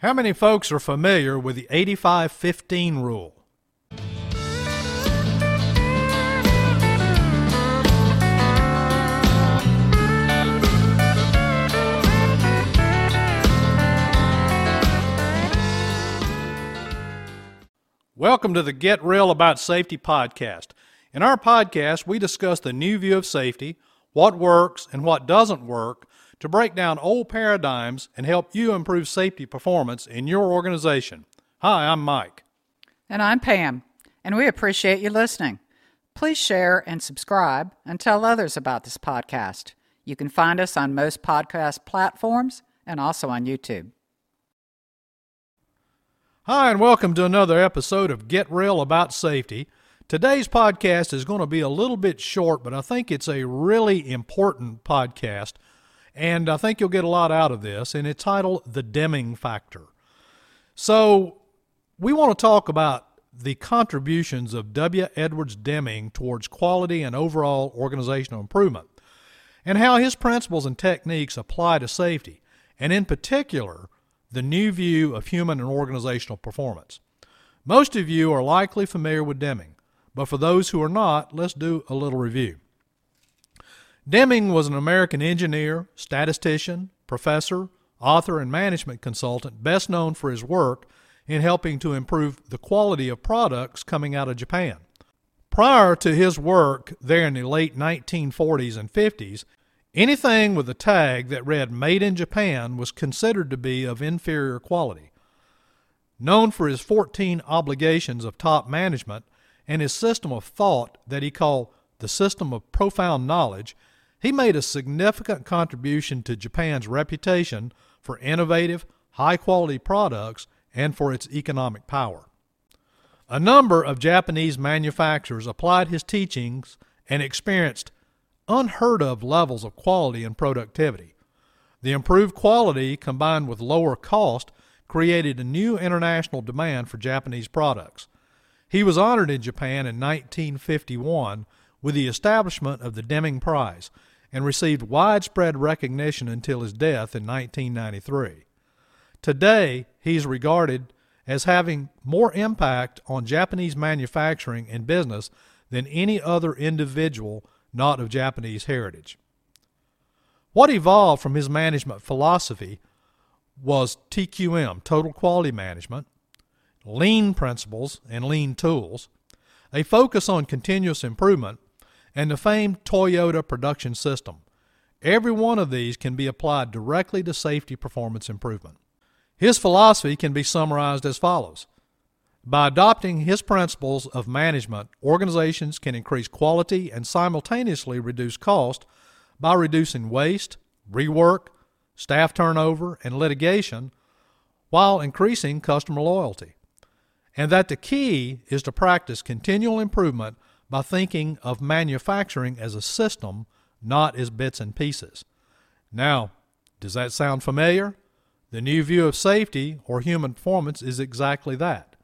How many folks are familiar with the 85 15 rule? Welcome to the Get Real About Safety podcast. In our podcast, we discuss the new view of safety, what works and what doesn't work, to break down old paradigms and help you improve safety performance in your organization. Hi, I'm Mike. And I'm Pam, and we appreciate you listening. Please share and subscribe and tell others about this podcast. You can find us on most podcast platforms and also on YouTube. Hi, and welcome to another episode of Get Real About Safety. Today's podcast is going to be a little bit short, but I think it's a really important podcast, and I think you'll get a lot out of this. And it's titled The Deming Factor. So, we want to talk about the contributions of W. Edwards Deming towards quality and overall organizational improvement, and how his principles and techniques apply to safety, and in particular, the new view of human and organizational performance. Most of you are likely familiar with Deming, but for those who are not, let's do a little review. Deming was an American engineer, statistician, professor, author, and management consultant best known for his work in helping to improve the quality of products coming out of Japan. Prior to his work there in the late 1940s and 50s, Anything with a tag that read Made in Japan was considered to be of inferior quality. Known for his 14 obligations of top management and his system of thought that he called the system of profound knowledge, he made a significant contribution to Japan's reputation for innovative, high quality products and for its economic power. A number of Japanese manufacturers applied his teachings and experienced unheard of levels of quality and productivity. The improved quality combined with lower cost created a new international demand for Japanese products. He was honored in Japan in 1951 with the establishment of the Deming Prize and received widespread recognition until his death in 1993. Today, he is regarded as having more impact on Japanese manufacturing and business than any other individual not of Japanese heritage. What evolved from his management philosophy was TQM, Total Quality Management, lean principles and lean tools, a focus on continuous improvement, and the famed Toyota production system. Every one of these can be applied directly to safety performance improvement. His philosophy can be summarized as follows by adopting his principles of management, organizations can increase quality and simultaneously reduce cost by reducing waste, rework, staff turnover, and litigation while increasing customer loyalty. And that the key is to practice continual improvement by thinking of manufacturing as a system, not as bits and pieces. Now, does that sound familiar? The new view of safety or human performance is exactly that.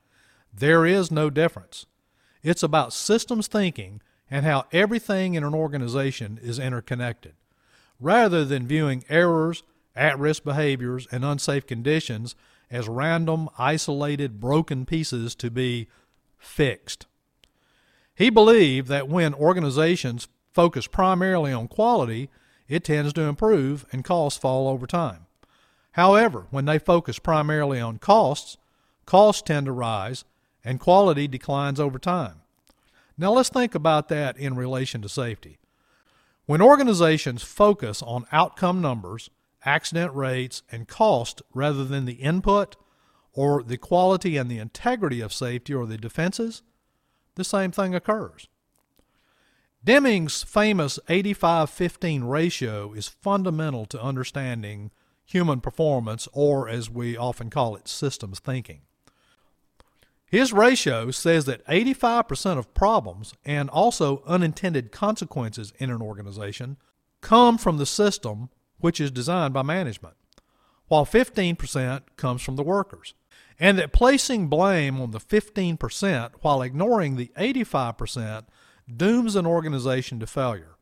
There is no difference. It's about systems thinking and how everything in an organization is interconnected, rather than viewing errors, at risk behaviors, and unsafe conditions as random, isolated, broken pieces to be fixed. He believed that when organizations focus primarily on quality, it tends to improve and costs fall over time. However, when they focus primarily on costs, costs tend to rise and quality declines over time. Now let's think about that in relation to safety. When organizations focus on outcome numbers, accident rates, and cost rather than the input or the quality and the integrity of safety or the defenses, the same thing occurs. Deming's famous 85 15 ratio is fundamental to understanding human performance, or as we often call it, systems thinking. His ratio says that 85% of problems and also unintended consequences in an organization come from the system which is designed by management, while 15% comes from the workers. And that placing blame on the 15% while ignoring the 85% dooms an organization to failure.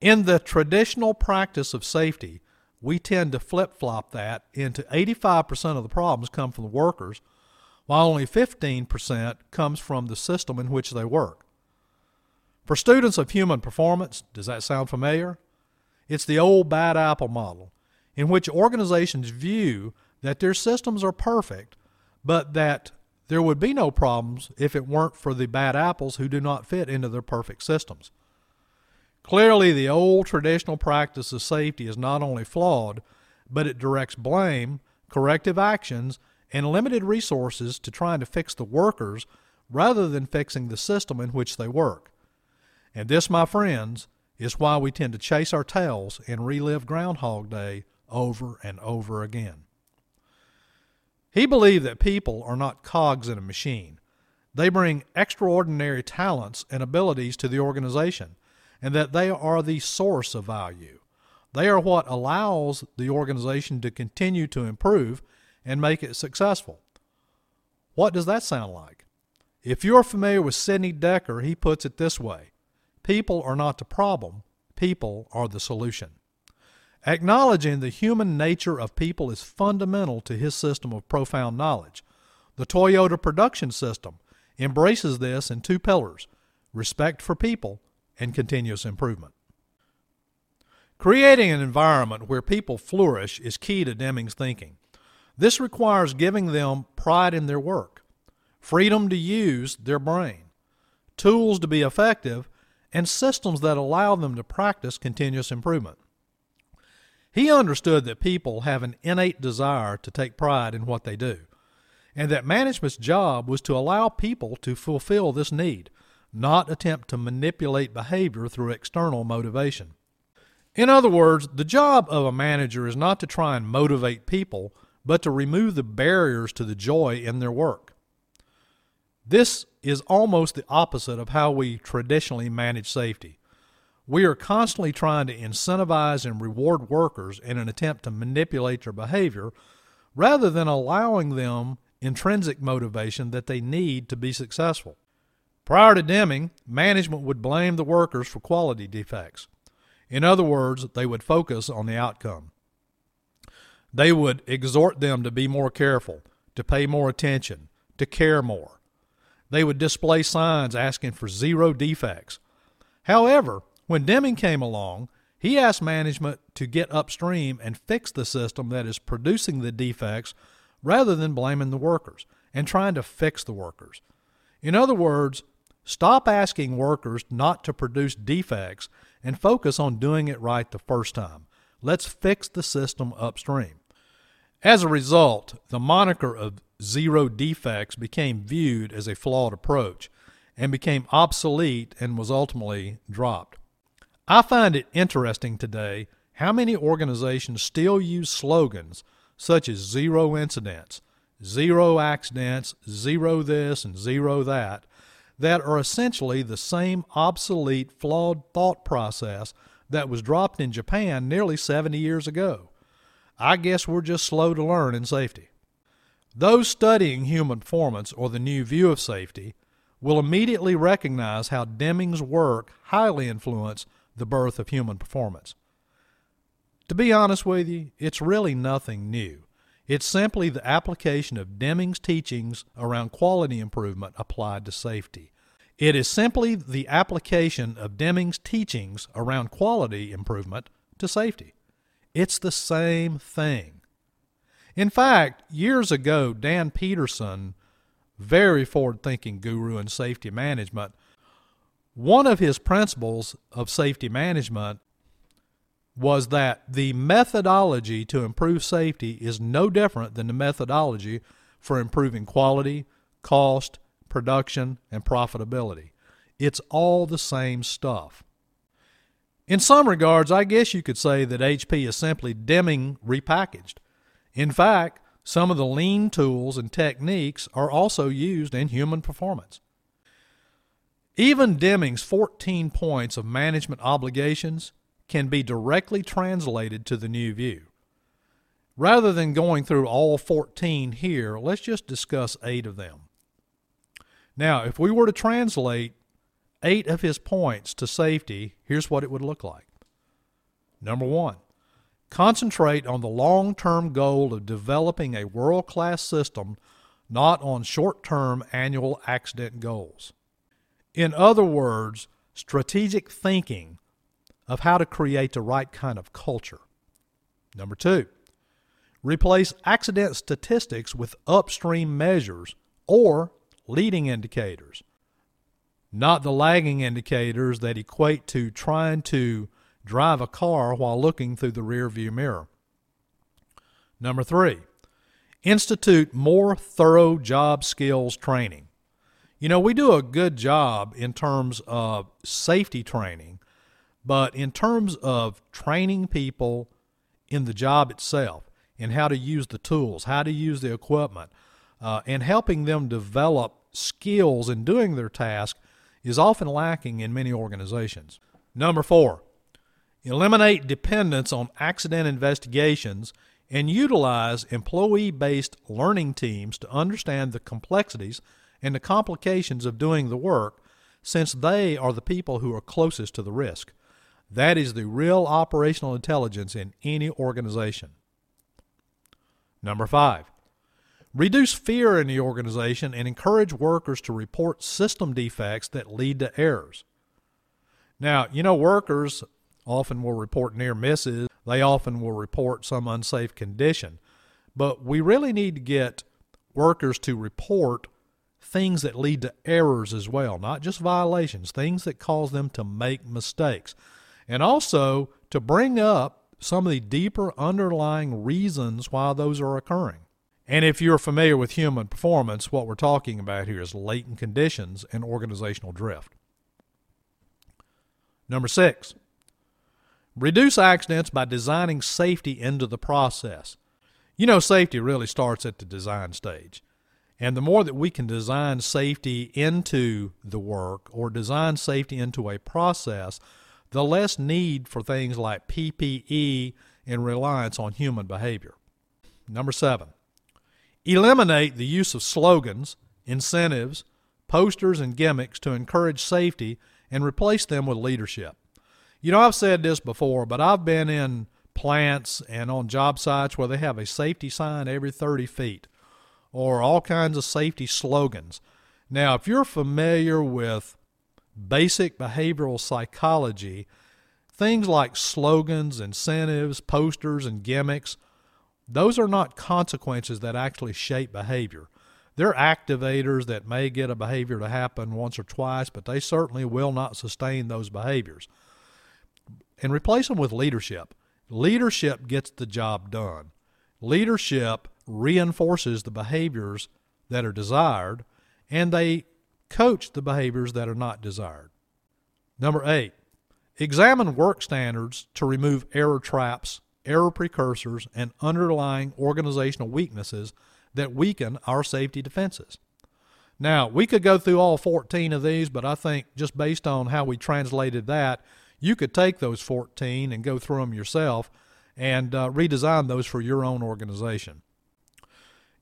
In the traditional practice of safety, we tend to flip flop that into 85% of the problems come from the workers, while only 15% comes from the system in which they work. For students of human performance, does that sound familiar? It's the old bad apple model, in which organizations view that their systems are perfect, but that there would be no problems if it weren't for the bad apples who do not fit into their perfect systems. Clearly, the old traditional practice of safety is not only flawed, but it directs blame, corrective actions, and limited resources to trying to fix the workers rather than fixing the system in which they work. And this, my friends, is why we tend to chase our tails and relive Groundhog Day over and over again. He believed that people are not cogs in a machine. They bring extraordinary talents and abilities to the organization and that they are the source of value. They are what allows the organization to continue to improve and make it successful. What does that sound like? If you're familiar with Sidney Dekker, he puts it this way People are not the problem, people are the solution. Acknowledging the human nature of people is fundamental to his system of profound knowledge. The Toyota production system embraces this in two pillars respect for people and continuous improvement. Creating an environment where people flourish is key to Deming's thinking. This requires giving them pride in their work, freedom to use their brain, tools to be effective, and systems that allow them to practice continuous improvement. He understood that people have an innate desire to take pride in what they do, and that management's job was to allow people to fulfill this need not attempt to manipulate behavior through external motivation. In other words, the job of a manager is not to try and motivate people, but to remove the barriers to the joy in their work. This is almost the opposite of how we traditionally manage safety. We are constantly trying to incentivize and reward workers in an attempt to manipulate their behavior rather than allowing them intrinsic motivation that they need to be successful. Prior to Deming, management would blame the workers for quality defects. In other words, they would focus on the outcome. They would exhort them to be more careful, to pay more attention, to care more. They would display signs asking for zero defects. However, when Deming came along, he asked management to get upstream and fix the system that is producing the defects rather than blaming the workers and trying to fix the workers. In other words, Stop asking workers not to produce defects and focus on doing it right the first time. Let's fix the system upstream. As a result, the moniker of zero defects became viewed as a flawed approach and became obsolete and was ultimately dropped. I find it interesting today how many organizations still use slogans such as zero incidents, zero accidents, zero this, and zero that that are essentially the same obsolete, flawed thought process that was dropped in Japan nearly 70 years ago. I guess we're just slow to learn in safety. Those studying human performance or the new view of safety will immediately recognize how Deming's work highly influenced the birth of human performance. To be honest with you, it's really nothing new. It's simply the application of Deming's teachings around quality improvement applied to safety. It is simply the application of Deming's teachings around quality improvement to safety. It's the same thing. In fact, years ago, Dan Petersen, very forward thinking guru in safety management, one of his principles of safety management was that the methodology to improve safety is no different than the methodology for improving quality, cost, production, and profitability. It's all the same stuff. In some regards, I guess you could say that HP is simply Deming repackaged. In fact, some of the lean tools and techniques are also used in human performance. Even Deming's 14 points of management obligations can be directly translated to the new view. Rather than going through all 14 here, let's just discuss eight of them. Now, if we were to translate eight of his points to safety, here's what it would look like Number one, concentrate on the long term goal of developing a world class system, not on short term annual accident goals. In other words, strategic thinking of how to create the right kind of culture. Number two, replace accident statistics with upstream measures or leading indicators, not the lagging indicators that equate to trying to drive a car while looking through the rearview mirror. Number three, institute more thorough job skills training. You know, we do a good job in terms of safety training, but in terms of training people in the job itself, in how to use the tools, how to use the equipment, uh, and helping them develop skills in doing their task is often lacking in many organizations. Number four, eliminate dependence on accident investigations and utilize employee based learning teams to understand the complexities and the complications of doing the work since they are the people who are closest to the risk. That is the real operational intelligence in any organization. Number five, reduce fear in the organization and encourage workers to report system defects that lead to errors. Now, you know, workers often will report near misses, they often will report some unsafe condition, but we really need to get workers to report things that lead to errors as well, not just violations, things that cause them to make mistakes. And also to bring up some of the deeper underlying reasons why those are occurring. And if you're familiar with human performance, what we're talking about here is latent conditions and organizational drift. Number six, reduce accidents by designing safety into the process. You know, safety really starts at the design stage. And the more that we can design safety into the work or design safety into a process, the less need for things like PPE and reliance on human behavior. Number seven, eliminate the use of slogans, incentives, posters, and gimmicks to encourage safety and replace them with leadership. You know, I've said this before, but I've been in plants and on job sites where they have a safety sign every 30 feet or all kinds of safety slogans. Now, if you're familiar with basic behavioral psychology, things like slogans, incentives, posters, and gimmicks, those are not consequences that actually shape behavior. They're activators that may get a behavior to happen once or twice, but they certainly will not sustain those behaviors. And replace them with leadership. Leadership gets the job done. Leadership reinforces the behaviors that are desired, and they coach the behaviors that are not desired. Number eight, examine work standards to remove error traps, error precursors, and underlying organizational weaknesses that weaken our safety defenses. Now, we could go through all 14 of these, but I think just based on how we translated that, you could take those 14 and go through them yourself and uh, redesign those for your own organization.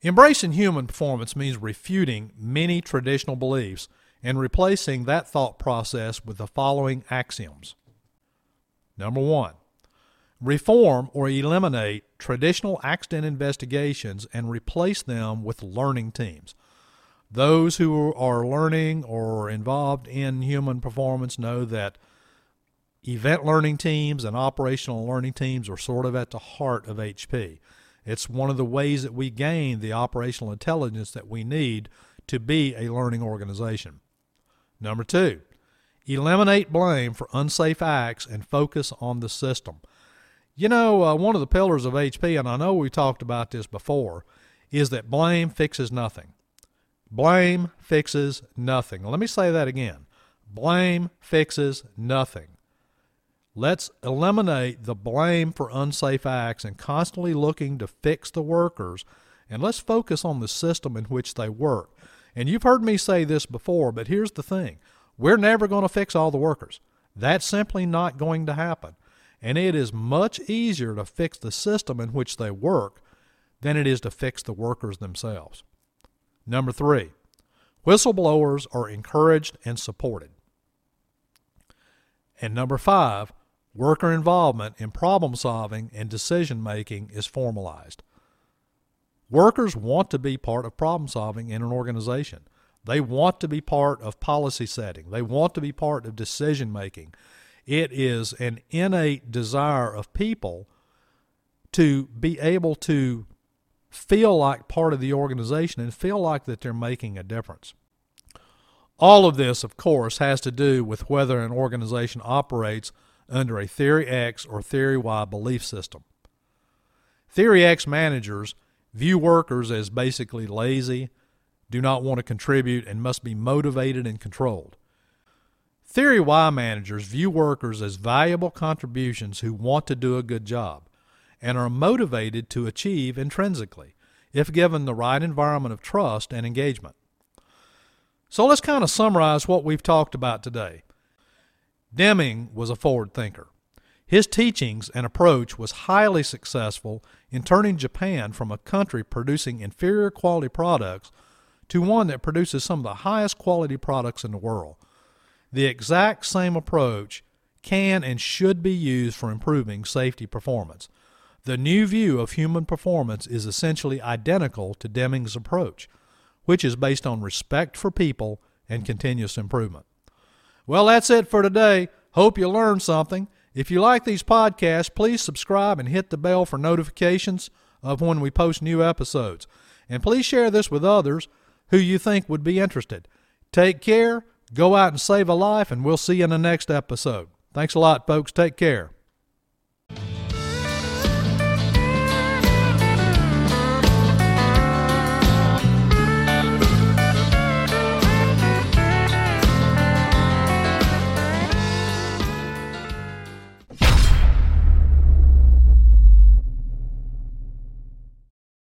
Embracing human performance means refuting many traditional beliefs and replacing that thought process with the following axioms. Number one, reform or eliminate traditional accident investigations and replace them with learning teams. Those who are learning or involved in human performance know that event learning teams and operational learning teams are sort of at the heart of HP. It's one of the ways that we gain the operational intelligence that we need to be a learning organization. Number two, eliminate blame for unsafe acts and focus on the system. You know, uh, one of the pillars of HP, and I know we talked about this before, is that blame fixes nothing. Blame fixes nothing. Let me say that again. Blame fixes nothing. Let's eliminate the blame for unsafe acts and constantly looking to fix the workers, and let's focus on the system in which they work. And you've heard me say this before, but here's the thing we're never going to fix all the workers. That's simply not going to happen. And it is much easier to fix the system in which they work than it is to fix the workers themselves. Number three, whistleblowers are encouraged and supported. And number five, worker involvement in problem solving and decision making is formalized. Workers want to be part of problem solving in an organization. They want to be part of policy setting. They want to be part of decision making. It is an innate desire of people to be able to feel like part of the organization and feel like that they're making a difference. All of this, of course, has to do with whether an organization operates under a Theory X or Theory Y belief system. Theory X managers view workers as basically lazy, do not want to contribute, and must be motivated and controlled. Theory Y managers view workers as valuable contributions who want to do a good job and are motivated to achieve intrinsically if given the right environment of trust and engagement. So let's kind of summarize what we've talked about today. Deming was a forward thinker. His teachings and approach was highly successful in turning Japan from a country producing inferior quality products to one that produces some of the highest quality products in the world. The exact same approach can and should be used for improving safety performance. The new view of human performance is essentially identical to Deming's approach, which is based on respect for people and continuous improvement. Well, that's it for today. Hope you learned something. If you like these podcasts, please subscribe and hit the bell for notifications of when we post new episodes. And please share this with others who you think would be interested. Take care, go out and save a life, and we'll see you in the next episode. Thanks a lot, folks. Take care.